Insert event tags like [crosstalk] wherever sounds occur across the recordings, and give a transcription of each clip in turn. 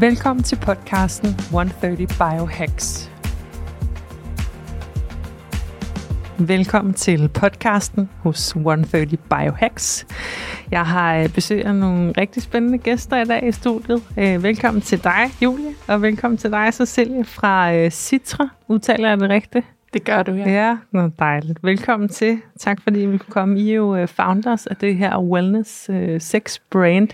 Velkommen til podcasten 130 Biohacks. Velkommen til podcasten hos 130 Biohacks. Jeg har øh, besøg af nogle rigtig spændende gæster i dag i studiet. Øh, velkommen til dig, Julie, og velkommen til dig, Cecilie, fra øh, Citra. Udtaler jeg det rigtigt? Det gør du, ja. Ja, nå, dejligt. Velkommen til. Tak fordi vi kunne komme. I er jo founders af det her wellness sex brand,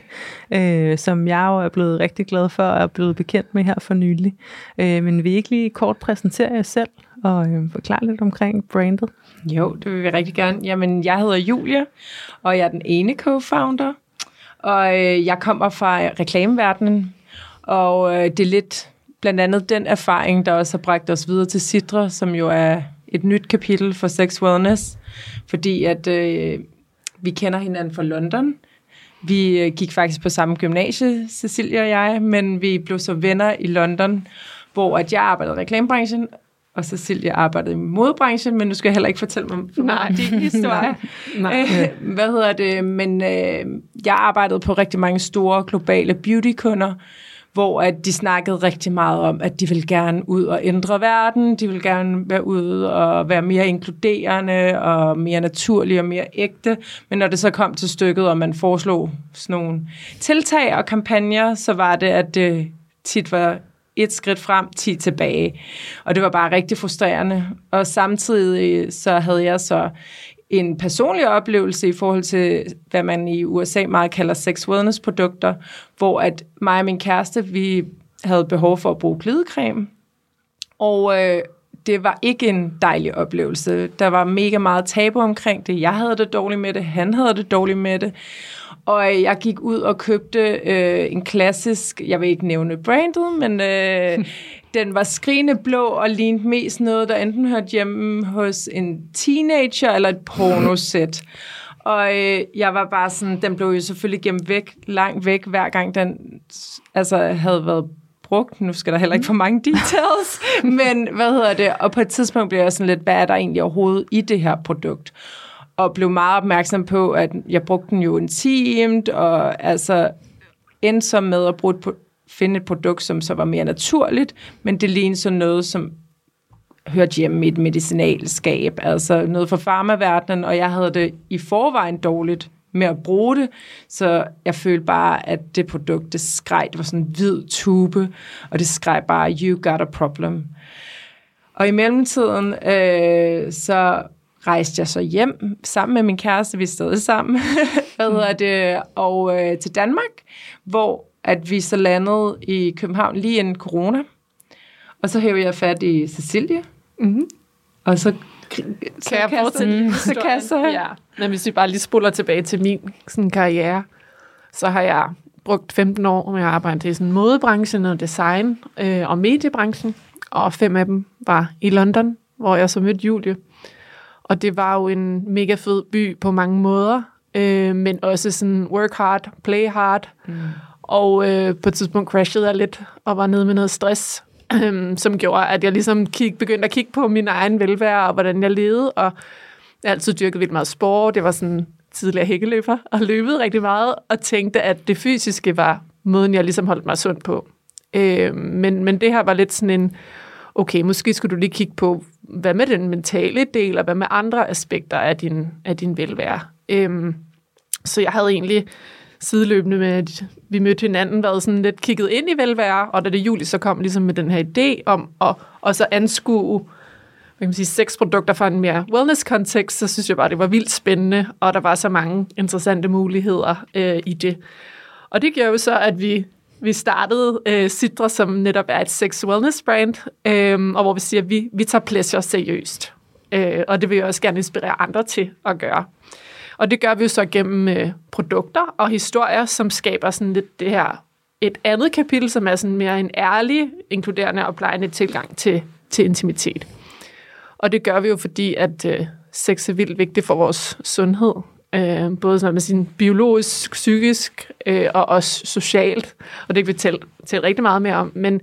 som jeg jo er blevet rigtig glad for og er blevet bekendt med her for nylig. men vil I ikke lige kort præsentere jer selv og forklare lidt omkring brandet? Jo, det vil vi rigtig gerne. Jamen, jeg hedder Julia, og jeg er den ene co-founder. Og øh, jeg kommer fra reklameverdenen, og øh, det er lidt blandt andet den erfaring, der også har bragt os videre til Sidra, som jo er et nyt kapitel for sex wellness, fordi at øh, vi kender hinanden fra London. Vi øh, gik faktisk på samme gymnasie, Cecilia og jeg, men vi blev så venner i London, hvor at jeg arbejdede i reklamebranchen, og Cecilia arbejdede i modebranchen, men nu skal jeg heller ikke fortælle mig for Nej. din [laughs] historie. Nej. Øh, hvad hedder det? Men øh, jeg arbejdede på rigtig mange store globale beautykunder, hvor at de snakkede rigtig meget om, at de vil gerne ud og ændre verden, de vil gerne være ude og være mere inkluderende og mere naturlige og mere ægte. Men når det så kom til stykket, og man foreslog sådan nogle tiltag og kampagner, så var det, at det tit var et skridt frem, ti tilbage. Og det var bare rigtig frustrerende. Og samtidig øh, så havde jeg så en personlig oplevelse i forhold til, hvad man i USA meget kalder sex wellness produkter, hvor at mig og min kæreste, vi havde behov for at bruge glidecreme. Og øh, det var ikke en dejlig oplevelse. Der var mega meget tabu omkring det. Jeg havde det dårligt med det, han havde det dårligt med det. Og jeg gik ud og købte øh, en klassisk, jeg vil ikke nævne brandet, men øh, [laughs] den var skrigende blå og lignede mest noget, der enten hørte hjemme hos en teenager eller et pornosæt. [laughs] Og øh, jeg var bare sådan, den blev jo selvfølgelig gemt væk, langt væk, hver gang den altså, havde været brugt. Nu skal der heller ikke for mange details. [laughs] men hvad hedder det? Og på et tidspunkt blev jeg sådan lidt, hvad er der egentlig overhovedet i det her produkt? og blev meget opmærksom på, at jeg brugte den jo intimt, og altså endte så med at bruge et, finde et produkt, som så var mere naturligt, men det lignede så noget, som hørte hjemme i et medicinalskab, altså noget fra farmaverdenen, og jeg havde det i forvejen dårligt med at bruge det, så jeg følte bare, at det produkt, det skreg, det var sådan en hvid tube, og det skreg bare, you got a problem. Og i mellemtiden, øh, så rejste jeg så hjem sammen med min kæreste, vi stadig sammen, [laughs] hvad hedder det, og øh, til Danmark, hvor at vi så landede i København lige inden corona. Og så hævde jeg fat i Cecilie, mm-hmm. og så kan jeg fortsætte så jeg så... Ja. Men hvis vi bare lige spoler tilbage til min sådan, karriere, så har jeg brugt 15 år med at arbejde i sådan modebranchen og design øh, og mediebranchen, og fem af dem var i London, hvor jeg så mødte Julie. Og det var jo en mega fed by på mange måder, øh, men også sådan work hard, play hard. Mm. Og øh, på et tidspunkt crashede jeg lidt og var nede med noget stress, øhm, som gjorde, at jeg ligesom kig, begyndte at kigge på min egen velvære og hvordan jeg levede. Og jeg altid dyrket vildt meget sport. Det var sådan tidligere hækkeløber og løbet rigtig meget og tænkte, at det fysiske var måden, jeg ligesom holdt mig sund på. Øh, men, men det her var lidt sådan en, okay, måske skulle du lige kigge på, hvad med den mentale del, og hvad med andre aspekter af din, af din velvære. Øhm, så jeg havde egentlig sideløbende med, at vi mødte hinanden, været sådan lidt kigget ind i velvære, og da det juli så kom ligesom med den her idé om at og så anskue hvad kan man sige, seks produkter fra en mere wellness-kontekst, så synes jeg bare, det var vildt spændende, og der var så mange interessante muligheder øh, i det. Og det gjorde jo så, at vi vi startede øh, Citra, som netop er et sex wellness brand, øh, og hvor vi siger, at vi, vi tager pleasure seriøst. Øh, og det vil jeg også gerne inspirere andre til at gøre. Og det gør vi jo så gennem øh, produkter og historier, som skaber sådan lidt det her et andet kapitel, som er sådan mere en ærlig, inkluderende og plejende tilgang til, til intimitet. Og det gør vi jo, fordi at øh, sex er vildt vigtigt for vores sundhed. Øh, både sådan med sin biologisk, psykisk øh, og også socialt. Og det kan vi tælle, tælle rigtig meget mere om. Men,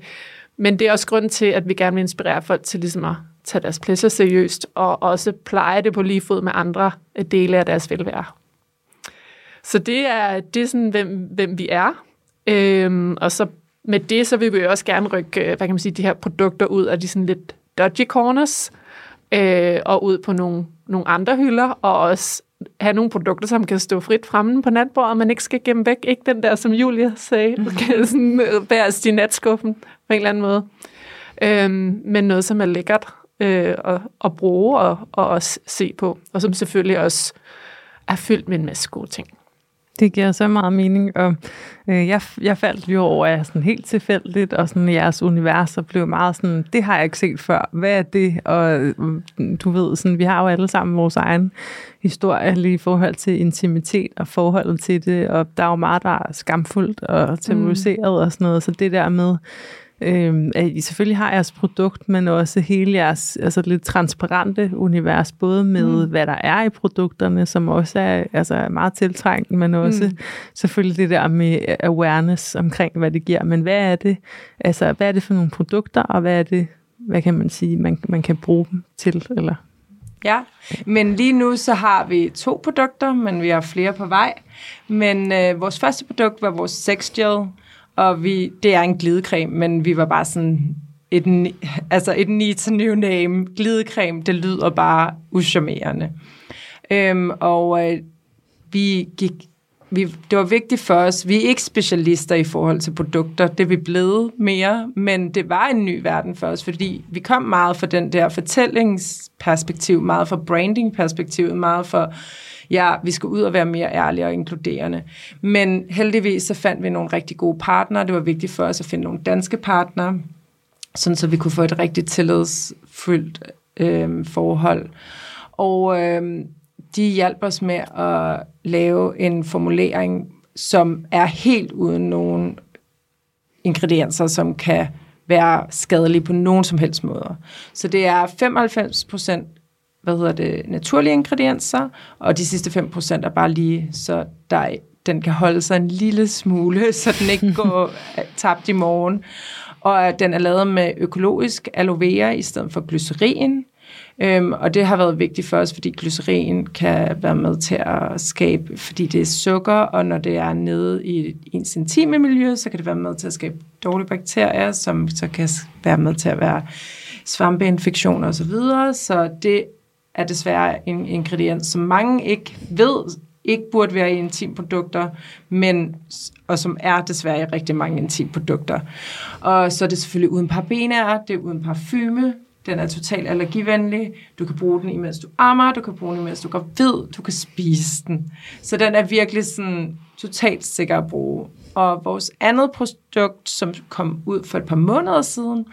men det er også grund til, at vi gerne vil inspirere folk til ligesom at tage deres pleasure seriøst, og også pleje det på lige fod med andre dele af deres velvære. Så det er, det er sådan, hvem, hvem vi er. Øhm, og så med det, så vil vi også gerne rykke, hvad kan man sige, de her produkter ud af de sådan lidt dodgy corners, øh, og ud på nogle, nogle andre hylder, og også have nogle produkter, som kan stå frit fremme på natbordet, man ikke skal gemme væk. Ikke den der, som Julia sagde, du [laughs] kan sådan øh, bæres i natskuffen på en eller anden måde. Øhm, men noget, som er lækkert øh, at, at bruge og, og også se på, og som selvfølgelig også er fyldt med en masse gode ting. Det giver så meget mening, og øh, jeg, jeg faldt jo over af sådan helt tilfældigt, og sådan jeres univers, og blev meget sådan, det har jeg ikke set før, hvad er det? Og mm, du ved, sådan, vi har jo alle sammen vores egen historie lige i forhold til intimitet og forholdet til det, og der er jo meget, der er skamfuldt og terroriseret mm. og sådan noget, så det der med, øh, at I selvfølgelig har jeres produkt, men også hele jeres altså lidt transparente univers, både med mm. hvad der er i produkterne, som også er altså meget tiltrængt, men også mm. selvfølgelig det der med awareness omkring, hvad det giver. Men hvad er det, altså, hvad er det for nogle produkter, og hvad er det, hvad kan man sige, man, man kan bruge dem til, eller Ja, men lige nu så har vi to produkter, men vi har flere på vej. Men øh, vores første produkt var vores sex gel, og vi, det er en glidecreme, men vi var bare sådan, et, altså et needs new name. Glidecreme, det lyder bare uschammerende. Øhm, og øh, vi gik, vi, det var vigtigt for os. Vi er ikke specialister i forhold til produkter. Det er vi blevet mere, men det var en ny verden for os, fordi vi kom meget fra den der fortællingsperspektiv, meget fra brandingperspektivet, meget fra ja, vi skal ud og være mere ærlige og inkluderende. Men heldigvis så fandt vi nogle rigtig gode partnere. Det var vigtigt for os at finde nogle danske partnere, sådan så vi kunne få et rigtig tillidsfyldt øh, forhold. Og øh, de hjalp os med at lave en formulering, som er helt uden nogen ingredienser, som kan være skadelige på nogen som helst måder. Så det er 95 procent hvad hedder det, naturlige ingredienser, og de sidste 5% er bare lige, så der, den kan holde sig en lille smule, [laughs] så den ikke går tabt i morgen. Og den er lavet med økologisk aloe vera i stedet for glycerin. Øhm, og det har været vigtigt for os, fordi glycerin kan være med til at skabe, fordi det er sukker, og når det er nede i ens intime miljø, så kan det være med til at skabe dårlige bakterier, som så kan være med til at være svampeinfektioner osv. Så, så det er desværre en ingrediens, som mange ikke ved, ikke burde være i intimprodukter, men, og som er desværre i rigtig mange intimprodukter. Og så er det selvfølgelig uden parabener, det er uden parfume, den er totalt allergivenlig. Du kan bruge den, imens du ammer, du kan bruge den, imens du går ved, du kan spise den. Så den er virkelig sådan totalt sikker at bruge. Og vores andet produkt, som kom ud for et par måneder siden,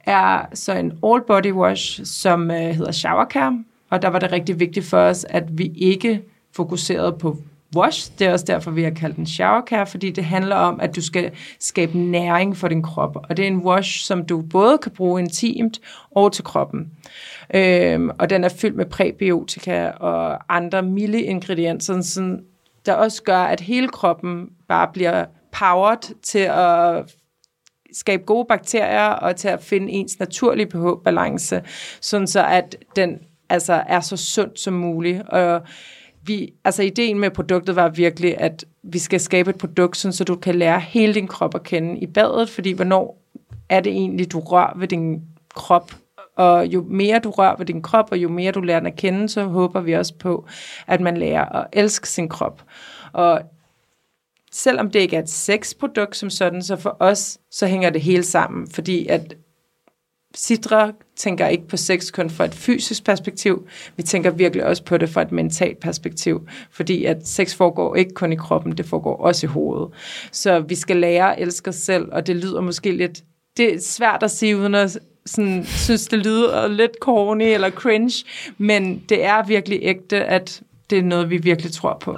er så en all body wash, som uh, hedder Shower Care. Og der var det rigtig vigtigt for os, at vi ikke fokuserede på wash. Det er også derfor, vi har kaldt den shower care, fordi det handler om, at du skal skabe næring for din krop. Og det er en wash, som du både kan bruge intimt og til kroppen. Øhm, og den er fyldt med præbiotika og andre milde ingredienser, sådan, der også gør, at hele kroppen bare bliver powered til at skabe gode bakterier og til at finde ens naturlige pH-balance, sådan så at den altså er så sundt som muligt. Og vi, altså ideen med produktet var virkelig, at vi skal skabe et produkt, så du kan lære hele din krop at kende i badet, fordi hvornår er det egentlig, du rører ved din krop, og jo mere du rører ved din krop, og jo mere du lærer den at kende, så håber vi også på, at man lærer at elske sin krop. Og selvom det ikke er et sexprodukt som sådan, så for os, så hænger det hele sammen, fordi at Sidra tænker ikke på sex kun fra et fysisk perspektiv, vi tænker virkelig også på det fra et mentalt perspektiv, fordi at sex foregår ikke kun i kroppen, det foregår også i hovedet. Så vi skal lære at elske os selv, og det lyder måske lidt, det er svært at sige uden at sådan, synes, det lyder lidt corny eller cringe, men det er virkelig ægte, at det er noget, vi virkelig tror på.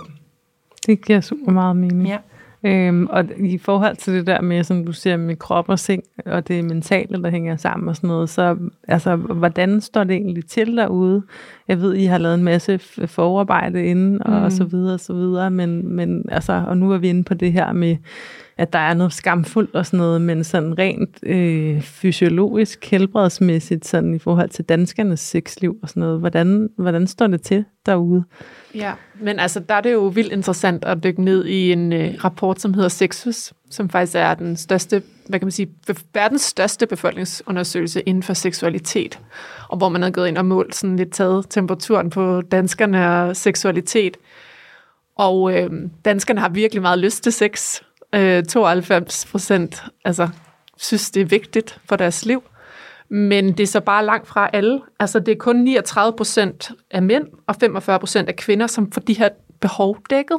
Det giver super meget mening. Ja. Øhm, og i forhold til det der med, som du siger, med krop og sind, og det mentale, der hænger sammen og sådan noget, så altså, hvordan står det egentlig til derude? Jeg ved, I har lavet en masse forarbejde inden, og, mm. og så videre, og så videre, men, men altså, og nu er vi inde på det her med, at der er noget skamfuldt og sådan noget, men sådan rent øh, fysiologisk, helbredsmæssigt, sådan i forhold til danskernes sexliv og sådan noget, hvordan, hvordan står det til derude? Ja, men altså, der er det jo vildt interessant at dykke ned i en øh, rapport, som hedder Sexus, som faktisk er den største, hvad kan man sige, verdens største befolkningsundersøgelse inden for seksualitet, og hvor man har gået ind og målt sådan lidt taget temperaturen på danskerne og seksualitet. Og øh, danskerne har virkelig meget lyst til sex. Øh, 92 procent altså, synes, det er vigtigt for deres liv. Men det er så bare langt fra alle. Altså det er kun 39 procent af mænd og 45 procent af kvinder, som får de her behov dækket.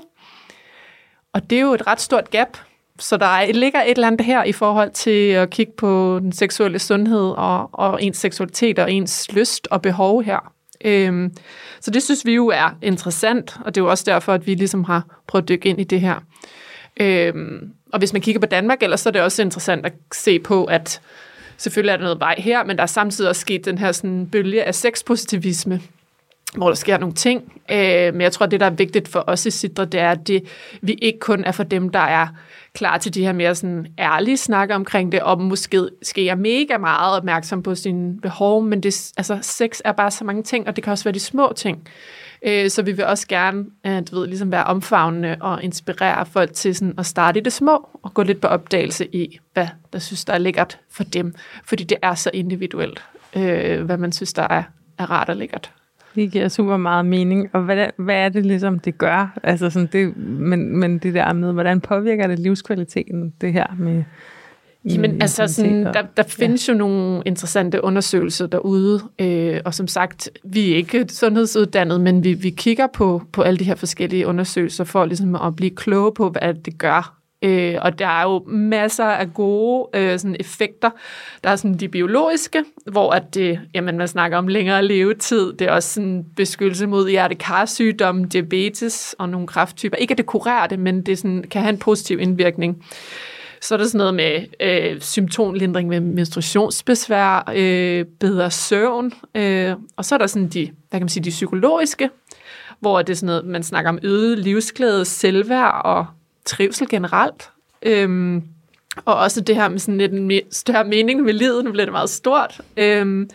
Og det er jo et ret stort gap. Så der er, ligger et eller andet her i forhold til at kigge på den seksuelle sundhed og, og ens seksualitet og ens lyst og behov her. Øhm, så det synes vi jo er interessant, og det er jo også derfor, at vi ligesom har prøvet at dykke ind i det her. Øhm, og hvis man kigger på Danmark, ellers så er det også interessant at se på, at selvfølgelig er der noget vej her, men der er samtidig også sket den her sådan, bølge af sexpositivisme, hvor der sker nogle ting. Øh, men jeg tror, at det, der er vigtigt for os i Sidre, det er, at det, vi ikke kun er for dem, der er klar til de her mere sådan ærlige snakker omkring det, og måske sker mega meget opmærksom på sine behov, men det, altså, sex er bare så mange ting, og det kan også være de små ting. Øh, så vi vil også gerne øh, du ved, ligesom være omfavnende og inspirere folk til sådan at starte i det små og gå lidt på opdagelse i, hvad der synes, der er lækkert for dem. Fordi det er så individuelt, øh, hvad man synes, der er, er rart og lækkert. Det giver super meget mening. Og hvad, hvad er det ligesom, det gør? Altså sådan det, men, men det der med, hvordan påvirker det livskvaliteten, det her med Jamen, altså, sådan, der, der findes ja. jo nogle interessante undersøgelser derude, øh, og som sagt, vi er ikke sundhedsuddannet, men vi, vi kigger på, på alle de her forskellige undersøgelser for ligesom at blive kloge på, hvad det gør. Øh, og der er jo masser af gode øh, sådan effekter. Der er sådan de biologiske, hvor at det, jamen, man snakker om længere levetid. Det er også sådan beskyttelse mod hjertekarsygdom, diabetes og nogle krafttyper. Ikke at det kurerer det, men det sådan, kan have en positiv indvirkning. Så er der sådan noget med øh, symptomlindring med menstruationsbesvær, øh, bedre søvn, øh, og så er der sådan de, hvad kan man sige, de psykologiske, hvor det er sådan noget, man snakker om øget livsglæde, selvværd og trivsel generelt. Øhm, og også det her med sådan lidt en større mening med livet, nu bliver det meget stort. Øhm,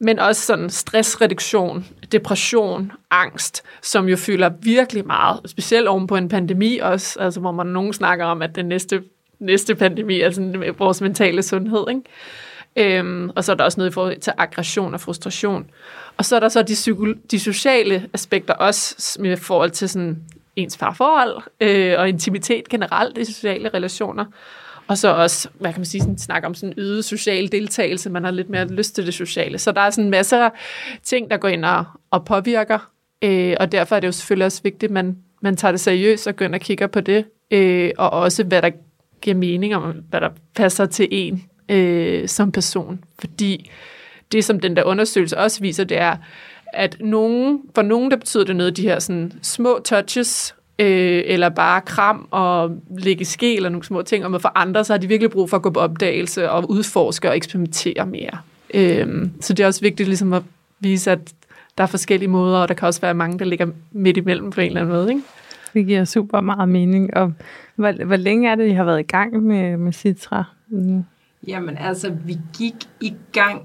men også sådan stressreduktion, depression, angst, som jo fylder virkelig meget, specielt oven på en pandemi også, altså hvor man nogen snakker om, at den næste næste pandemi, altså vores mentale sundhed. Ikke? Øhm, og så er der også noget i forhold til aggression og frustration. Og så er der så de, psyko- de sociale aspekter også med forhold til sådan ens farforhold øh, og intimitet generelt i sociale relationer. Og så også, hvad kan man sige, sådan, snakke om sådan øget social deltagelse. Man har lidt mere lyst til det sociale. Så der er sådan masser af ting, der går ind og, og påvirker. Øh, og derfor er det jo selvfølgelig også vigtigt, at man, man tager det seriøst og går ind og kigger på det. Øh, og også, hvad der giver mening om, hvad der passer til en øh, som person. Fordi det, som den der undersøgelse også viser, det er, at nogen, for nogen, der betyder det noget, de her sådan, små touches, øh, eller bare kram og lægge ske, eller nogle små ting, og for andre, så har de virkelig brug for at gå på opdagelse og udforske og eksperimentere mere. Øh, så det er også vigtigt ligesom at vise, at der er forskellige måder, og der kan også være mange, der ligger midt imellem på en eller anden måde. Ikke? Det giver super meget mening. Og hvor, hvor længe er det, I har været i gang med, med Citra? Mm. Jamen altså, vi gik i gang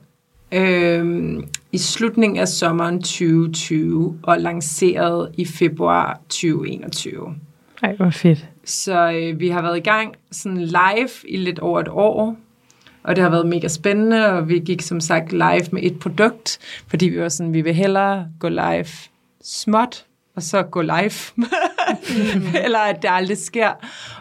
øh, i slutningen af sommeren 2020 og lancerede i februar 2021. Ej, hvor fedt. Så øh, vi har været i gang sådan live i lidt over et år, og det har været mega spændende, og vi gik som sagt live med et produkt, fordi vi var sådan, vi vil hellere gå live småt, og så gå live. [laughs] [laughs] Eller at det aldrig sker.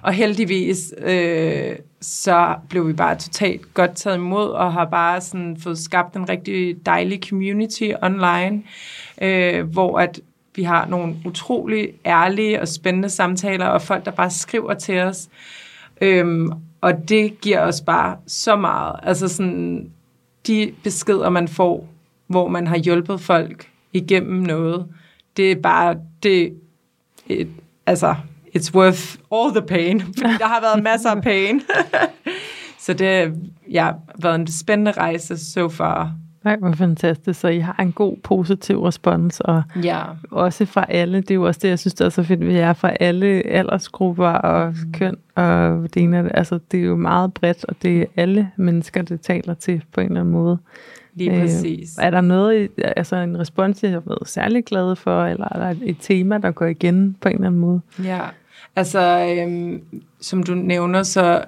Og heldigvis, øh, så blev vi bare totalt godt taget imod, og har bare sådan fået skabt en rigtig dejlig community online, øh, hvor at vi har nogle utrolig ærlige og spændende samtaler, og folk, der bare skriver til os. Øhm, og det giver os bare så meget. Altså sådan, de beskeder, man får, hvor man har hjulpet folk igennem noget, det er bare det, altså it's worth all the pain, [laughs] der har været masser af pain. så det ja, har været en spændende rejse so far. Nej, hvor fantastisk. Så I har en god, positiv respons, og ja. også fra alle. Det er jo også det, jeg synes, det er så fedt, vi er fra alle aldersgrupper og mm. køn, og det ene altså, det er jo meget bredt, og det er alle mennesker, det taler til på en eller anden måde. Lige øh, præcis. Øh, er der noget, altså en respons, jeg har været særlig glad for, eller er der et, et tema, der går igen på en eller anden måde? Ja, altså øhm, som du nævner, så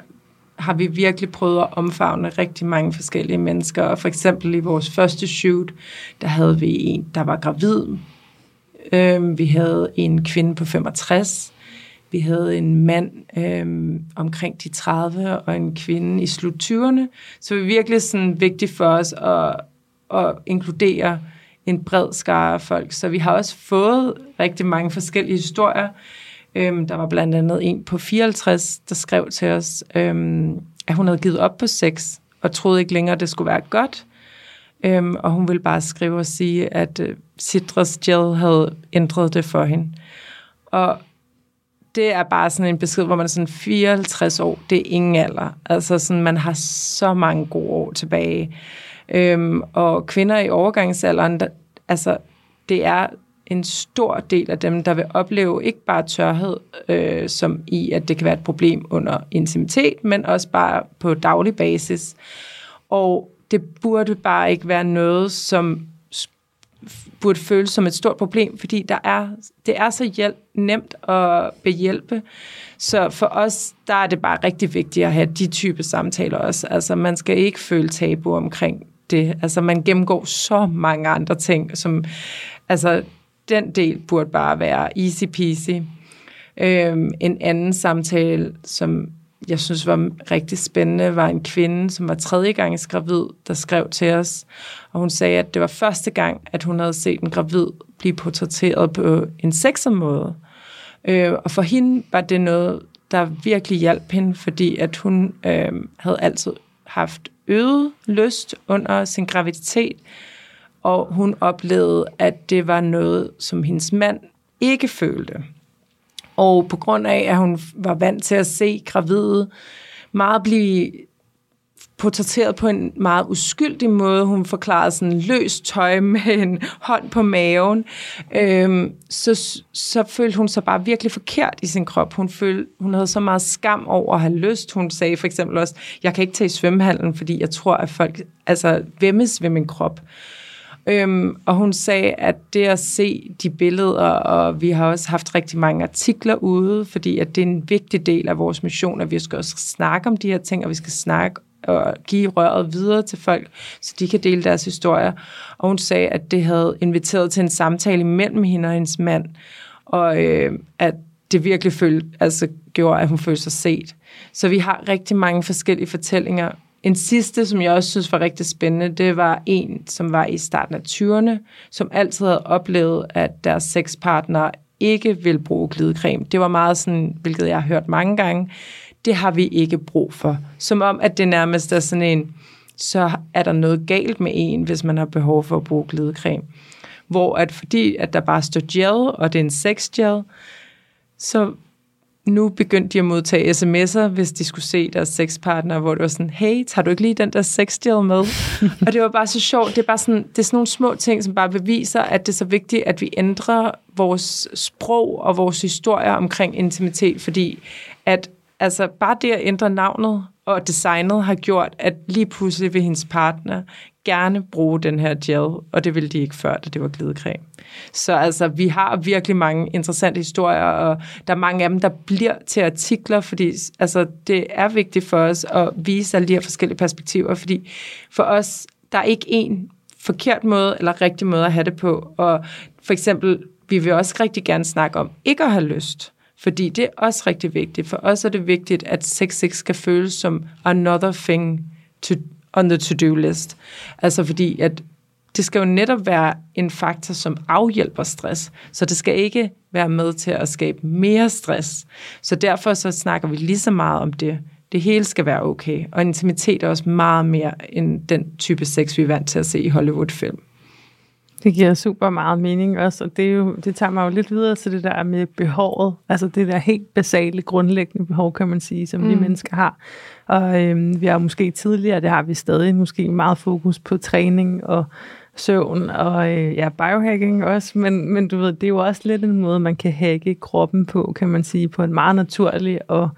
har vi virkelig prøvet at omfavne rigtig mange forskellige mennesker. Og for eksempel i vores første shoot, der havde vi en, der var gravid. Øhm, vi havde en kvinde på 65. Vi havde en mand øh, omkring de 30 og en kvinde i slut 20'erne. Så det var virkelig sådan vigtigt for os at, at inkludere en bred skare af folk. Så vi har også fået rigtig mange forskellige historier. Øhm, der var blandt andet en på 54, der skrev til os, øhm, at hun havde givet op på sex, og troede ikke længere, at det skulle være godt. Øhm, og hun ville bare skrive og sige, at øh, Citrus Gel havde ændret det for hende. Og det er bare sådan en besked, hvor man er sådan 54 år, det er ingen alder. Altså sådan, man har så mange gode år tilbage. Øhm, og kvinder i overgangsalderen, der, altså det er en stor del af dem, der vil opleve ikke bare tørhed, øh, som i, at det kan være et problem under intimitet, men også bare på daglig basis. Og det burde bare ikke være noget, som burde føles som et stort problem, fordi der er, det er så hjælp, nemt at behjælpe. Så for os, der er det bare rigtig vigtigt at have de type samtaler også. Altså, man skal ikke føle tabu omkring det. Altså, man gennemgår så mange andre ting, som, altså, den del burde bare være easy peasy. Øhm, en anden samtale, som jeg synes var rigtig spændende, var en kvinde, som var tredje gang gravid, der skrev til os. Og hun sagde, at det var første gang, at hun havde set en gravid blive portrætteret på en sexet måde. Øh, og for hende var det noget, der virkelig hjalp hende, fordi at hun øh, havde altid haft øget lyst under sin graviditet, og hun oplevede, at det var noget, som hendes mand ikke følte. Og på grund af, at hun var vant til at se gravide meget blive portrætteret på en meget uskyldig måde. Hun forklarede sådan løst tøj med en hånd på maven. Øhm, så, så følte hun sig bare virkelig forkert i sin krop. Hun, følte, hun havde så meget skam over at have lyst. Hun sagde for eksempel også, jeg kan ikke tage i svømmehallen, fordi jeg tror, at folk altså, vemmes ved min krop. Øhm, og hun sagde, at det at se de billeder, og vi har også haft rigtig mange artikler ude, fordi at det er en vigtig del af vores mission, at vi skal også snakke om de her ting, og vi skal snakke og give røret videre til folk, så de kan dele deres historier. Og hun sagde, at det havde inviteret til en samtale mellem hende og hendes mand, og øh, at det virkelig følte, altså, gjorde, at hun følte sig set. Så vi har rigtig mange forskellige fortællinger, en sidste, som jeg også synes var rigtig spændende, det var en, som var i starten af 20'erne, som altid havde oplevet, at deres sexpartner ikke vil bruge glidecreme. Det var meget sådan, hvilket jeg har hørt mange gange, det har vi ikke brug for. Som om, at det nærmest er sådan en, så er der noget galt med en, hvis man har behov for at bruge glidecreme. Hvor at fordi, at der bare står gel, og det er en sexgel, så nu begyndte de at modtage sms'er, hvis de skulle se deres sexpartner, hvor det var sådan, hey, tager du ikke lige den der sexdeal med? [laughs] og det var bare så sjovt. Det er bare sådan, det er sådan nogle små ting, som bare beviser, at det er så vigtigt, at vi ændrer vores sprog og vores historier omkring intimitet, fordi at altså bare det at ændre navnet og designet har gjort, at lige pludselig vil hendes partner gerne bruge den her gel, og det ville de ikke før, da det var glidecreme. Så altså, vi har virkelig mange interessante historier, og der er mange af dem, der bliver til artikler, fordi altså, det er vigtigt for os at vise alle de her forskellige perspektiver, fordi for os, der er ikke en forkert måde eller rigtig måde at have det på, og for eksempel, vi vil også rigtig gerne snakke om ikke at have lyst, fordi det er også rigtig vigtigt. For os er det vigtigt, at sex ikke skal føles som another thing to, on the to-do list. Altså fordi, at det skal jo netop være en faktor, som afhjælper stress. Så det skal ikke være med til at skabe mere stress. Så derfor så snakker vi lige så meget om det. Det hele skal være okay. Og intimitet er også meget mere end den type sex, vi er vant til at se i Hollywood-film. Det giver super meget mening også, og det, er jo, det tager mig jo lidt videre til det der med behovet, altså det der helt basale, grundlæggende behov, kan man sige, som mm. vi mennesker har. Og øhm, vi har måske tidligere, det har vi stadig, måske meget fokus på træning og søvn og øh, ja, biohacking også, men, men du ved, det er jo også lidt en måde, man kan hacke kroppen på, kan man sige, på en meget naturlig og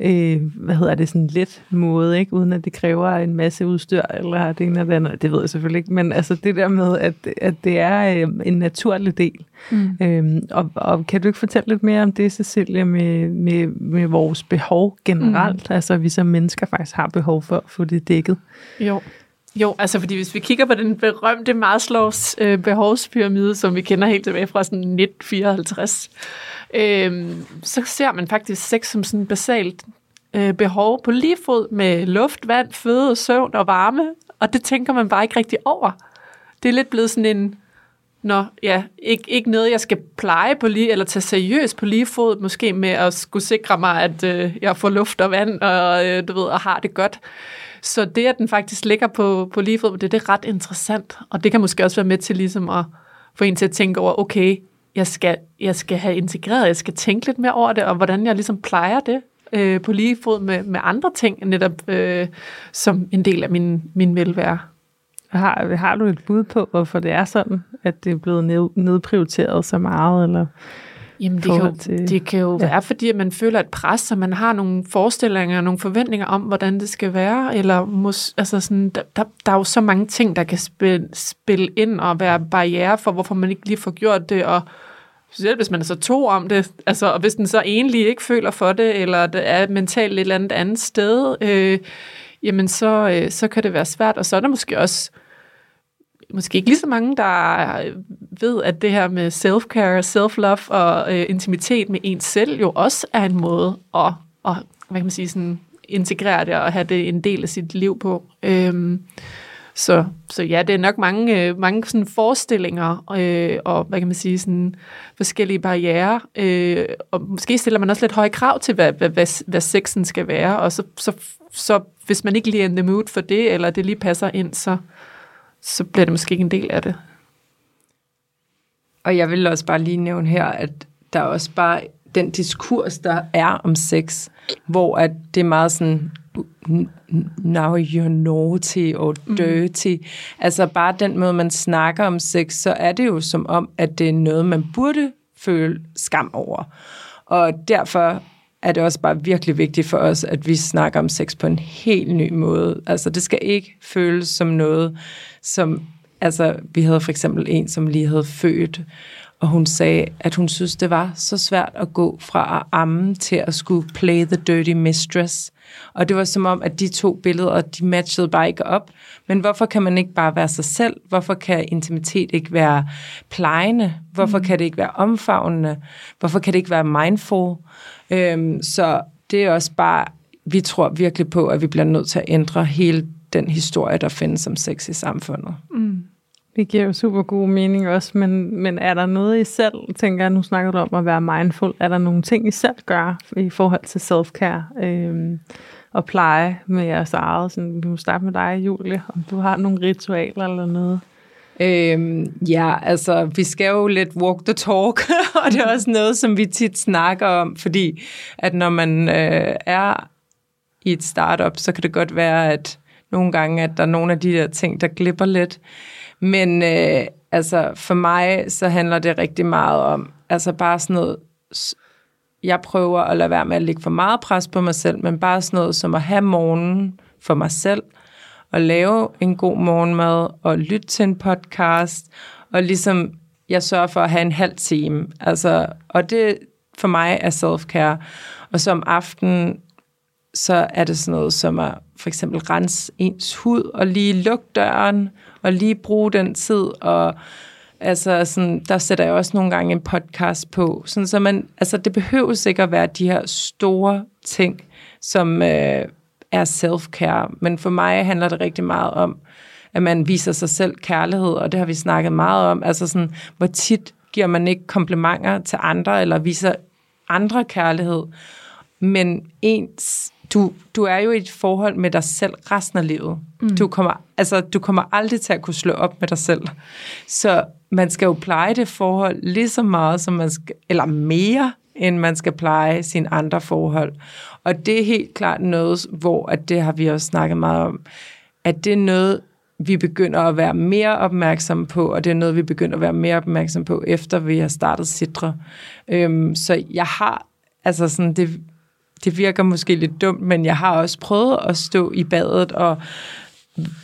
øh, hvad hedder det, sådan let måde, ikke? uden at det kræver en masse udstyr, eller det ene eller det andet, det ved jeg selvfølgelig ikke, men altså det der med, at, at det er øh, en naturlig del. Mm. Øhm, og, og kan du ikke fortælle lidt mere om det, Cecilia, med, med, med vores behov generelt? Mm. Altså vi som mennesker faktisk har behov for at få det dækket. Jo. Jo, altså fordi hvis vi kigger på den berømte Maslows øh, behovspyramide, som vi kender helt tilbage fra sådan 1954, øh, så ser man faktisk sex som sådan basalt øh, behov på lige fod med luft, vand, føde, søvn og varme, og det tænker man bare ikke rigtig over. Det er lidt blevet sådan en, Nå, ja, ikke, ikke noget, jeg skal pleje på lige, eller tage seriøst på lige fod, måske med at skulle sikre mig, at øh, jeg får luft og vand, og øh, du ved, og har det godt. Så det, at den faktisk ligger på, på lige fod, det, det er ret interessant. Og det kan måske også være med til ligesom at få en til at tænke over, okay, jeg skal, jeg skal have integreret, jeg skal tænke lidt mere over det, og hvordan jeg ligesom plejer det øh, på lige fod med, med andre ting, netop øh, som en del af min, min velvære. Har, har du et bud på, hvorfor det er sådan, at det er blevet ned, nedprioriteret så meget? Eller? Jamen, det kan jo, til, det kan jo ja. være, fordi man føler et pres, så man har nogle forestillinger, nogle forventninger om, hvordan det skal være, eller mås, altså sådan, der, der, der er jo så mange ting, der kan spille, spille ind og være barriere for, hvorfor man ikke lige får gjort det, og specielt hvis man er så to om det, altså, og hvis den så egentlig ikke føler for det, eller det er mentalt et eller andet andet sted, øh, jamen så, øh, så kan det være svært, og så er der måske også måske ikke lige så mange, der ved, at det her med self-care, self-love og øh, intimitet med ens selv jo også er en måde at, at hvad kan man sige, sådan, integrere det og have det en del af sit liv på. Øhm, så, så ja, det er nok mange, øh, mange sådan forestillinger øh, og hvad kan man sige, sådan forskellige barriere. Øh, og måske stiller man også lidt høje krav til, hvad, hvad, hvad, hvad sexen skal være, og så, så, så hvis man ikke lige er in the mood for det, eller det lige passer ind, så, så bliver det måske ikke en del af det. Og jeg vil også bare lige nævne her, at der er også bare den diskurs, der er om sex, hvor at det er meget sådan, now you're naughty og mm. dirty. Mm. Altså bare den måde, man snakker om sex, så er det jo som om, at det er noget, man burde føle skam over. Og derfor er det også bare virkelig vigtigt for os, at vi snakker om sex på en helt ny måde. Altså det skal ikke føles som noget, som, altså vi havde for eksempel en, som lige havde født, og hun sagde, at hun synes, det var så svært at gå fra at amme til at skulle play the dirty mistress. Og det var som om, at de to billeder, de matchede bare ikke op. Men hvorfor kan man ikke bare være sig selv? Hvorfor kan intimitet ikke være plejende? Hvorfor mm. kan det ikke være omfavnende? Hvorfor kan det ikke være mindful? Øhm, så det er også bare, vi tror virkelig på, at vi bliver nødt til at ændre hele den historie, der findes om sex i samfundet. Mm. Det giver jo super god mening også, men, men er der noget I selv, tænker jeg, nu snakker du om at være mindful, er der nogle ting I selv gør i forhold til self-care øh, og pleje med jeres eget? Sådan, vi må starte med dig, Julie, om du har nogle ritualer eller noget. Øhm, ja, altså, vi skal jo lidt walk the talk, [laughs] og det er også noget, som vi tit snakker om, fordi at når man øh, er i et startup, så kan det godt være, at nogle gange, at der er nogle af de der ting, der glipper lidt. Men øh, altså, for mig, så handler det rigtig meget om, altså bare sådan noget, jeg prøver at lade være med at lægge for meget pres på mig selv, men bare sådan noget som at have morgenen for mig selv, og lave en god morgenmad, og lytte til en podcast, og ligesom, jeg sørger for at have en halv time. Altså, og det for mig er self-care. Og så om aftenen, så er det sådan noget som at for eksempel rense ens hud, og lige lukke døren, og lige bruge den tid, og altså sådan, der sætter jeg også nogle gange en podcast på, sådan så man, altså det behøver ikke at være de her store ting, som øh, er self-care, men for mig handler det rigtig meget om, at man viser sig selv kærlighed, og det har vi snakket meget om, altså sådan, hvor tit giver man ikke komplimenter til andre, eller viser andre kærlighed, men ens du, du er jo i et forhold med dig selv resten af livet. Mm. Du, kommer, altså, du kommer aldrig til at kunne slå op med dig selv. Så man skal jo pleje det forhold lige så meget, som man skal, eller mere, end man skal pleje sine andre forhold. Og det er helt klart noget, hvor at det har vi også snakket meget om, at det er noget, vi begynder at være mere opmærksomme på, og det er noget, vi begynder at være mere opmærksomme på, efter vi har startet Sidre. Øhm, så jeg har, altså sådan, det, det virker måske lidt dumt, men jeg har også prøvet at stå i badet og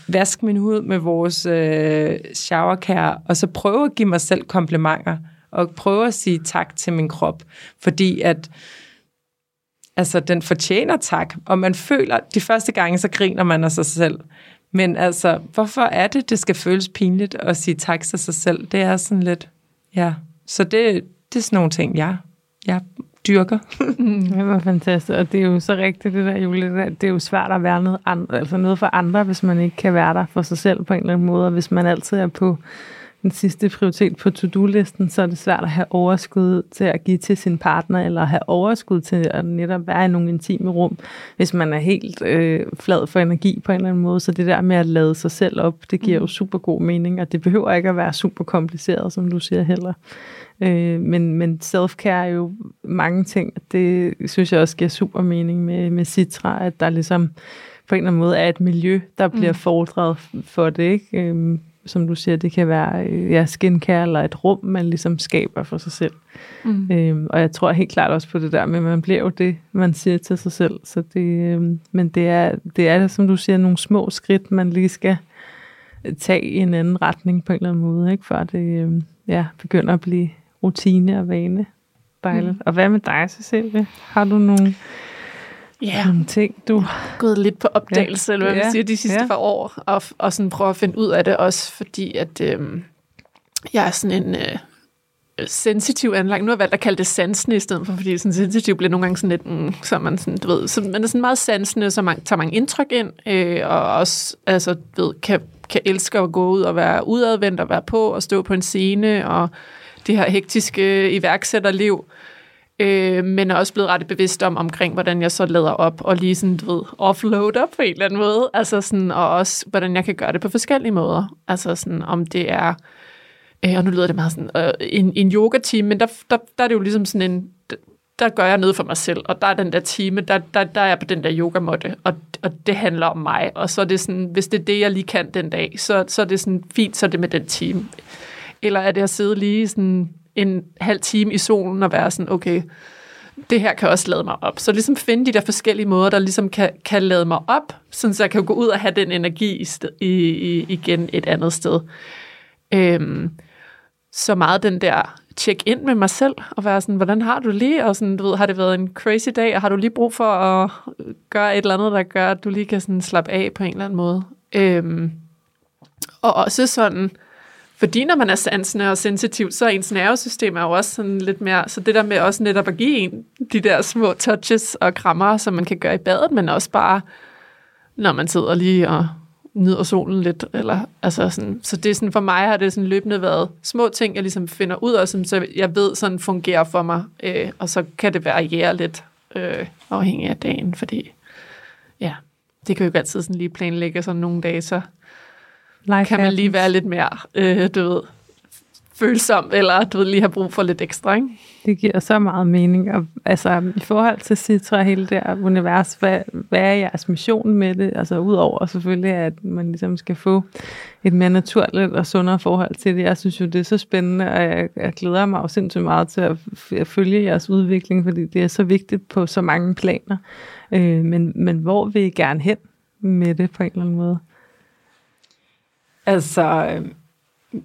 vaske min hud med vores øh, showercare, og så prøve at give mig selv komplimenter, og prøve at sige tak til min krop, fordi at altså, den fortjener tak, og man føler, de første gange, så griner man af sig selv, men altså, hvorfor er det, det skal føles pinligt at sige tak til sig selv? Det er sådan lidt, ja, så det, det er sådan nogle ting, jeg, jeg dyrker. Mm, det var fantastisk, og det er jo så rigtigt, det der, Julie, det er jo svært at være noget, andre, altså noget for andre, hvis man ikke kan være der for sig selv på en eller anden måde, og hvis man altid er på den sidste prioritet på to-do-listen, så er det svært at have overskud til at give til sin partner, eller have overskud til at netop være i nogle intime rum, hvis man er helt øh, flad for energi på en eller anden måde. Så det der med at lade sig selv op, det giver jo mm. super god mening, og det behøver ikke at være super kompliceret, som du siger heller. Øh, men, men self-care er jo mange ting. Det synes jeg også giver super mening med, med Citra, at der ligesom på en eller anden måde er et miljø, der bliver mm. fordret for det. Ikke? Øh, som du siger, det kan være øh, ja, skincare eller et rum, man ligesom skaber for sig selv. Mm. Øhm, og jeg tror helt klart også på det der med, at man bliver jo det, man siger til sig selv. Så det, øhm, men det er, det er, som du siger, nogle små skridt, man lige skal tage i en anden retning på en eller anden måde, ikke? før det øhm, ja, begynder at blive rutine og vane. Dejligt. Mm. Og hvad med dig, Cecilie? Har du nogle ja. nogle ting, du... har gået lidt på opdagelse, ja. eller hvad man ja. siger, de sidste ja. par år, og, og sådan prøve at finde ud af det også, fordi at øh, jeg er sådan en... Øh, sensitiv anlagt. Nu har jeg valgt at kalde det sansende i stedet for, fordi sådan sensitiv bliver nogle gange sådan lidt, mm, så man sådan, du ved, så man er sådan meget sansende, så man tager mange indtryk ind, øh, og også, altså, ved, kan, kan elske at gå ud og være udadvendt og være på og stå på en scene, og det her hektiske iværksætterliv, øh, men er også blevet ret bevidst om omkring, hvordan jeg så lader op og lige sådan, du ved, offloader på en eller anden måde, altså sådan, og også, hvordan jeg kan gøre det på forskellige måder, altså sådan, om det er, øh, og nu lyder det meget sådan, øh, en, en yoga-team, men der, der, der er det jo ligesom sådan en, der gør jeg noget for mig selv, og der er den der time, der, der, der er jeg på den der yogamåtte, og, og det handler om mig, og så er det sådan, hvis det er det, jeg lige kan den dag, så, så er det sådan fint, så er det med den time. Eller er det at sidde lige sådan en halv time i solen og være sådan, okay, det her kan også lade mig op. Så ligesom finde de der forskellige måder, der ligesom kan, kan lade mig op, sådan så jeg kan gå ud og have den energi i sted, i, i, igen et andet sted. Øhm, så meget den der check ind med mig selv, og være sådan, hvordan har du lige, og sådan, du ved, har det været en crazy dag, og har du lige brug for at gøre et eller andet, der gør, at du lige kan sådan slappe af på en eller anden måde. Øhm, og også sådan, fordi når man er sansende og sensitiv, så er ens nervesystem er jo også sådan lidt mere, så det der med også netop at give en de der små touches og krammer, som man kan gøre i badet, men også bare, når man sidder lige og nyder solen lidt. Eller, altså sådan, så det er sådan, for mig har det sådan løbende været små ting, jeg ligesom finder ud af, som så jeg ved sådan fungerer for mig. Øh, og så kan det variere lidt øh, afhængig af dagen, fordi ja, det kan jo ikke altid sådan lige planlægge sådan nogle dage, så Life kan man lige være lidt mere, øh, du ved, følsom, eller du ved, lige have brug for lidt ekstra, ikke? Det giver så meget mening. Og, altså, i forhold til Citra, hele det her univers, hvad, hvad er jeres mission med det? Altså, udover selvfølgelig, at man ligesom skal få et mere naturligt og sundere forhold til det. Jeg synes jo, det er så spændende, og jeg, jeg glæder mig jo sindssygt meget til at, at følge jeres udvikling, fordi det er så vigtigt på så mange planer. Øh, men, men hvor vil I gerne hen med det på en eller anden måde? Altså, øh,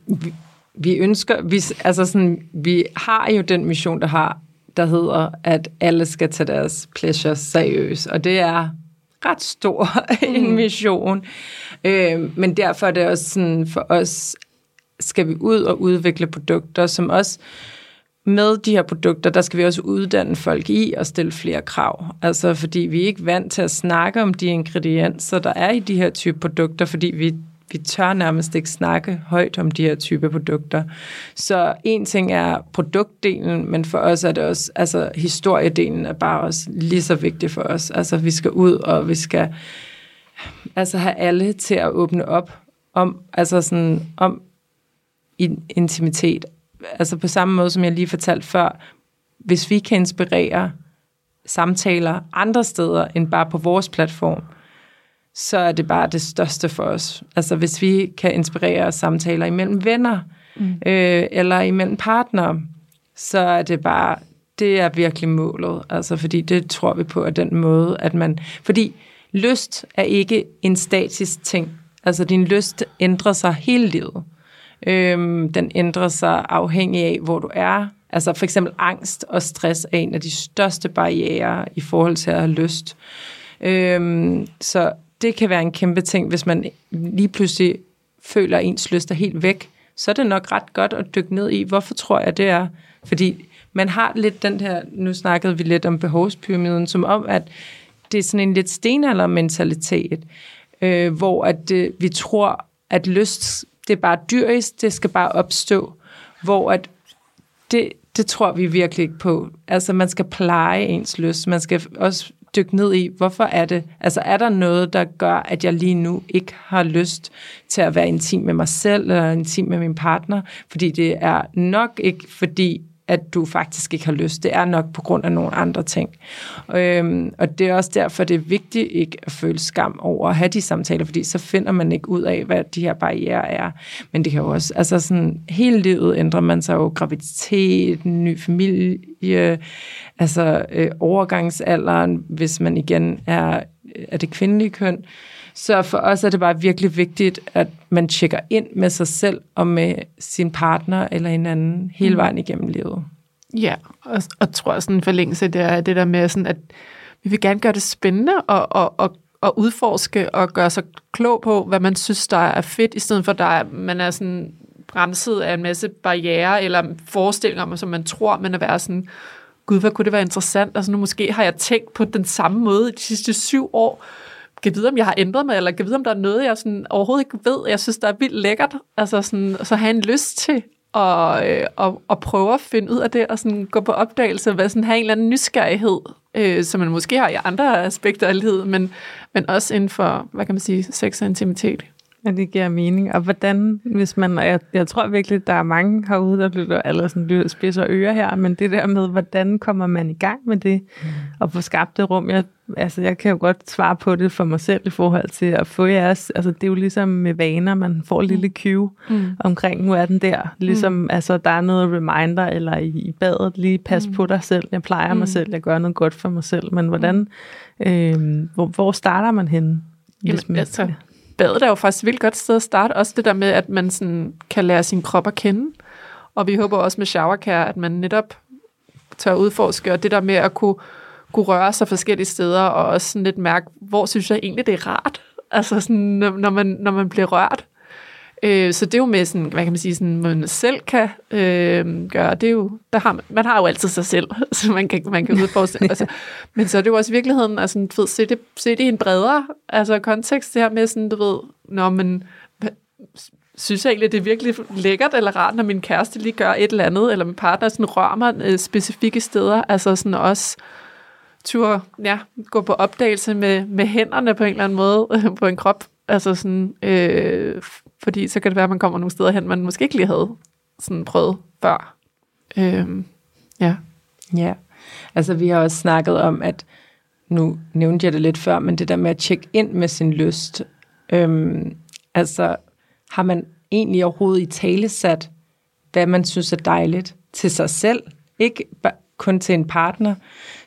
vi, vi ønsker, vi, altså sådan, vi har jo den mission, der har, der hedder, at alle skal tage deres pleasure seriøst, og det er ret stor [laughs] en mm. mission. Øh, men derfor er det også sådan, for os skal vi ud og udvikle produkter, som også med de her produkter, der skal vi også uddanne folk i og stille flere krav. Altså fordi vi er ikke vant til at snakke om de ingredienser, der er i de her type produkter, fordi vi vi tør nærmest ikke snakke højt om de her type produkter. Så en ting er produktdelen, men for os er det også, altså historiedelen er bare også lige så vigtig for os. Altså vi skal ud, og vi skal altså have alle til at åbne op om, altså sådan, om intimitet. Altså på samme måde, som jeg lige fortalte før, hvis vi kan inspirere samtaler andre steder end bare på vores platform, så er det bare det største for os. Altså hvis vi kan inspirere samtaler imellem venner, mm. øh, eller imellem partnere, så er det bare, det er virkelig målet. Altså fordi det tror vi på, at den måde, at man, fordi lyst er ikke en statisk ting. Altså din lyst ændrer sig hele livet. Øhm, den ændrer sig afhængig af, hvor du er. Altså for eksempel angst og stress er en af de største barriere i forhold til at have lyst. Øhm, så det kan være en kæmpe ting, hvis man lige pludselig føler, at ens lyst er helt væk. Så er det nok ret godt at dykke ned i, hvorfor tror jeg, det er. Fordi man har lidt den her, nu snakkede vi lidt om behovspyramiden, som om, at det er sådan en lidt stenaldermentalitet, øh, hvor at det, vi tror, at lyst, det er bare dyrisk, det skal bare opstå, hvor at det, det tror vi virkelig ikke på. Altså, man skal pleje ens lyst. Man skal også dykke ned i, hvorfor er det? Altså, er der noget, der gør, at jeg lige nu ikke har lyst til at være intim med mig selv, eller intim med min partner? Fordi det er nok ikke, fordi at du faktisk ikke har lyst. Det er nok på grund af nogle andre ting. Øhm, og det er også derfor, det er vigtigt ikke at føle skam over at have de samtaler, fordi så finder man ikke ud af, hvad de her barriere er. Men det kan jo også, altså sådan, hele livet ændrer man sig jo, graviditet, ny familie, altså øh, overgangsalderen, hvis man igen er, er det kvindelige køn. Så for os er det bare virkelig vigtigt, at man tjekker ind med sig selv og med sin partner eller hinanden hele mm. vejen igennem livet. Ja, og, og tror jeg sådan en forlængelse, det er det der med sådan, at vi vil gerne gøre det spændende og, og, og, og udforske og gøre sig klog på, hvad man synes, der er fedt, i stedet for, at der man er sådan bremset af en masse barriere eller forestillinger om, som man tror, man er være sådan, gud, hvad kunne det være interessant? Altså nu måske har jeg tænkt på den samme måde de sidste syv år, kan vide, om jeg har ændret mig, eller kan vide, om der er noget, jeg sådan overhovedet ikke ved. Jeg synes, der er vildt lækkert. Altså sådan, så have en lyst til at, øh, at, at prøve at finde ud af det, og sådan gå på opdagelse, hvad sådan have en eller anden nysgerrighed, øh, som man måske har i andre aspekter af livet, men, men også inden for, hvad kan man sige, sex og intimitet. Ja, det giver mening. Og hvordan, hvis man, jeg, jeg tror virkelig, der er mange herude, der lytter, eller sådan lytter spidser ører her, men det der med, hvordan kommer man i gang med det, mm. og få skabt det rum, jeg, altså jeg kan jo godt svare på det for mig selv i forhold til at få jeres, altså det er jo ligesom med vaner, man får en lille cue mm. omkring, nu er den der, ligesom, mm. altså der er noget reminder, eller i, i badet, lige pas mm. på dig selv, jeg plejer mm. mig selv, jeg gør noget godt for mig selv, men hvordan, mm. øh, hvor, hvor starter man henne? Jamen, man, altså, badet er jo faktisk et vildt godt sted at starte. Også det der med, at man sådan kan lære sin krop at kende. Og vi håber også med showercare, at man netop tør udforske, og det der med at kunne, kunne røre sig forskellige steder, og også sådan lidt mærke, hvor synes jeg egentlig, det er rart. Altså sådan, når man, når man bliver rørt. Øh, så det er jo med sådan, hvad kan man sige, sådan, man selv kan øh, gøre, det er jo, der har man, man har jo altid sig selv, [laughs] så man kan, man kan udforske. [laughs] Altså, Men så er det jo også i virkeligheden, altså, du ved, se det, se det i en bredere altså, kontekst, det her med sådan, du ved, når man, synes jeg egentlig, det er virkelig lækkert eller rart, når min kæreste lige gør et eller andet, eller min partner sådan rører mig øh, specifikke steder, altså sådan også tur, ja, gå på opdagelse med, med hænderne på en eller anden måde [laughs] på en krop, altså sådan, øh, fordi så kan det være, at man kommer nogle steder hen, man måske ikke lige havde sådan prøvet før. Øhm, ja. Ja, altså vi har også snakket om, at nu nævnte jeg det lidt før, men det der med at tjekke ind med sin lyst, øhm, altså har man egentlig overhovedet i tale sat, hvad man synes er dejligt til sig selv, ikke kun til en partner.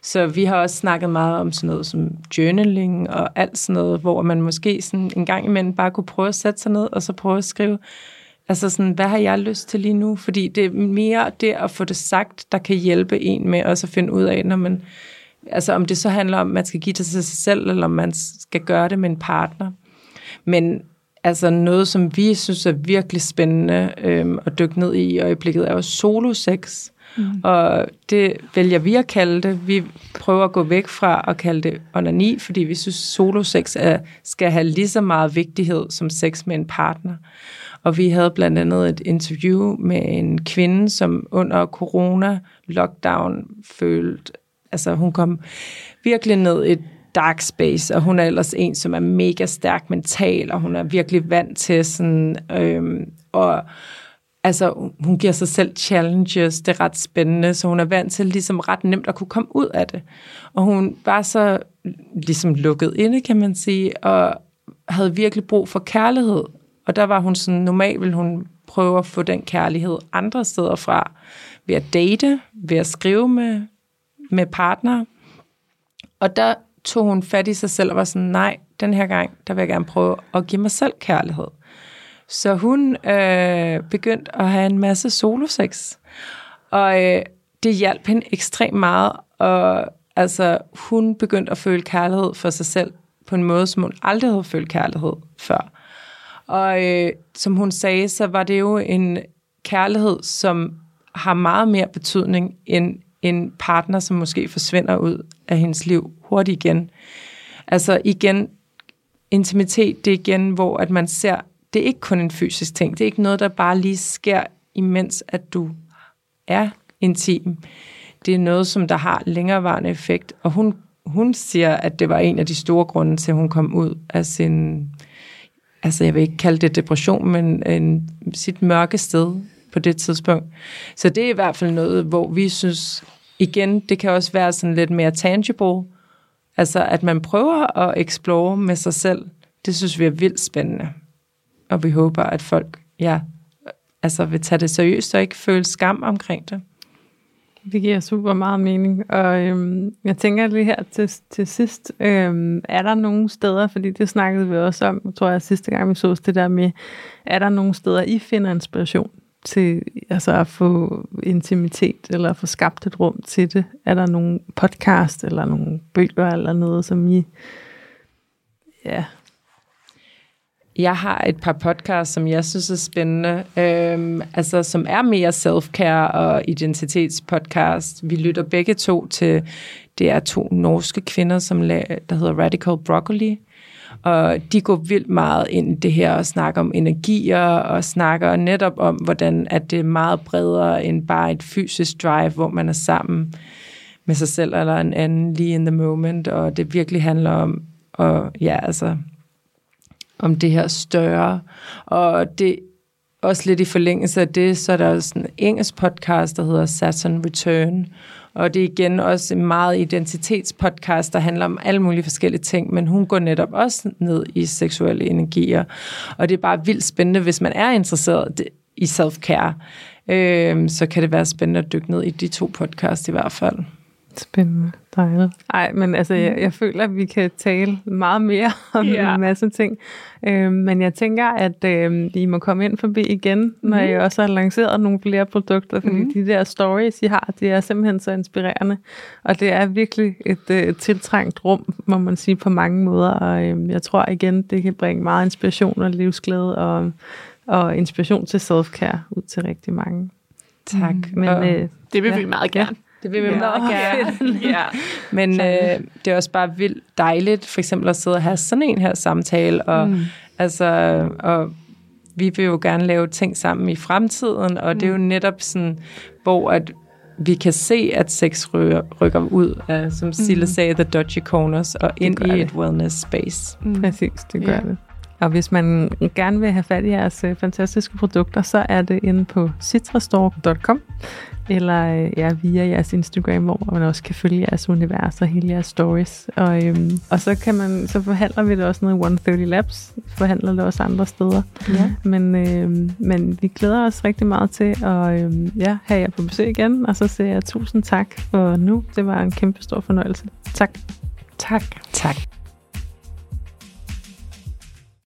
Så vi har også snakket meget om sådan noget som journaling og alt sådan noget, hvor man måske sådan en gang imellem bare kunne prøve at sætte sig ned og så prøve at skrive, altså sådan, hvad har jeg lyst til lige nu? Fordi det er mere det at få det sagt, der kan hjælpe en med også at finde ud af, når man, altså om det så handler om, at man skal give det til sig selv, eller om man skal gøre det med en partner. Men altså noget, som vi synes er virkelig spændende øhm, at dykke ned i i øjeblikket, er jo solo-sex. Mm. Og det vælger vi at kalde det. Vi prøver at gå væk fra at kalde det onani, fordi vi synes, solo-sex er, skal have lige så meget vigtighed som sex med en partner. Og vi havde blandt andet et interview med en kvinde, som under corona-lockdown følte, altså hun kom virkelig ned i et dark space, og hun er ellers en, som er mega stærk mental, og hun er virkelig vant til sådan, øhm, og altså, hun giver sig selv challenges, det er ret spændende, så hun er vant til ligesom ret nemt at kunne komme ud af det. Og hun var så ligesom lukket inde, kan man sige, og havde virkelig brug for kærlighed. Og der var hun sådan, normalt ville hun prøve at få den kærlighed andre steder fra, ved at date, ved at skrive med, med partner. Og der tog hun fat i sig selv og var sådan, nej, den her gang, der vil jeg gerne prøve at give mig selv kærlighed. Så hun øh, begyndte at have en masse solosex. Og øh, det hjalp hende ekstremt meget. Og altså, hun begyndte at føle kærlighed for sig selv på en måde, som hun aldrig havde følt kærlighed før. Og øh, som hun sagde, så var det jo en kærlighed, som har meget mere betydning end en partner, som måske forsvinder ud af hendes liv hurtigt igen. Altså igen, intimitet, det er igen, hvor at man ser, det er ikke kun en fysisk ting. Det er ikke noget, der bare lige sker, imens at du er intim. Det er noget, som der har længerevarende effekt. Og hun, hun siger, at det var en af de store grunde til, at hun kom ud af sin, altså jeg vil ikke kalde det depression, men en, sit mørke sted på det tidspunkt. Så det er i hvert fald noget, hvor vi synes, igen, det kan også være sådan lidt mere tangible, altså at man prøver at explore med sig selv, det synes vi er vildt spændende. Og vi håber, at folk ja, altså vil tage det seriøst og ikke føle skam omkring det. Det giver super meget mening, og øhm, jeg tænker lige her til, til sidst, øhm, er der nogle steder, fordi det snakkede vi også om, tror jeg sidste gang vi så det der med, er der nogle steder, I finder inspiration til altså at få intimitet, eller få skabt et rum til det? Er der nogle podcast, eller nogle bøger, eller noget, som I ja, jeg har et par podcasts, som jeg synes er spændende, øhm, altså som er mere self-care og identitetspodcast. Vi lytter begge to til, det er to norske kvinder, som der hedder Radical Broccoli, og de går vildt meget ind i det her og snakker om energier og snakker netop om, hvordan at det er meget bredere end bare et fysisk drive, hvor man er sammen med sig selv eller en anden lige in the moment, og det virkelig handler om, og ja, altså om det her større. Og det også lidt i forlængelse af det, så er der også en engelsk podcast, der hedder Saturn Return. Og det er igen også en meget identitetspodcast, der handler om alle mulige forskellige ting, men hun går netop også ned i seksuelle energier. Og det er bare vildt spændende, hvis man er interesseret i self-care. Øh, så kan det være spændende at dykke ned i de to podcast i hvert fald. Spændende. Dejligt. Ej, men altså, jeg, jeg føler, at vi kan tale meget mere [laughs] om ja. en masse ting. Øh, men jeg tænker, at øh, I må komme ind forbi igen, når mm. jeg også har lanceret nogle flere produkter, fordi mm. de der stories, I har, det er simpelthen så inspirerende. Og det er virkelig et øh, tiltrængt rum, må man sige på mange måder. Og øh, jeg tror igen, det kan bringe meget inspiration og livsglæde og, og inspiration til self-care ud til rigtig mange. Tak. Mm. Men, øh, det vil ja. vi meget gerne. Det vil vi ja. meget gerne. ja. Men øh, det er også bare vildt dejligt, for eksempel at sidde og have sådan en her samtale, og, mm. altså, og vi vil jo gerne lave ting sammen i fremtiden, og mm. det er jo mm. netop sådan, hvor at vi kan se, at sex rykker, rykker ud af, som Silla mm. sagde, the dodgy corners, og ind i det. et wellness space. Mm. Præcis, det gør ja. det. Og hvis man gerne vil have fat i jeres øh, fantastiske produkter, så er det inde på citrastore.com eller øh, ja, via jeres Instagram, hvor man også kan følge jeres univers og hele jeres stories. Og, øhm, og så kan man, så forhandler vi det også noget i 130 Labs, forhandler det også andre steder. Ja. Men, øhm, men vi glæder os rigtig meget til at øhm, ja, have jer på besøg igen, og så siger jeg tusind tak for nu. Det var en kæmpe stor fornøjelse. Tak. Tak. Tak.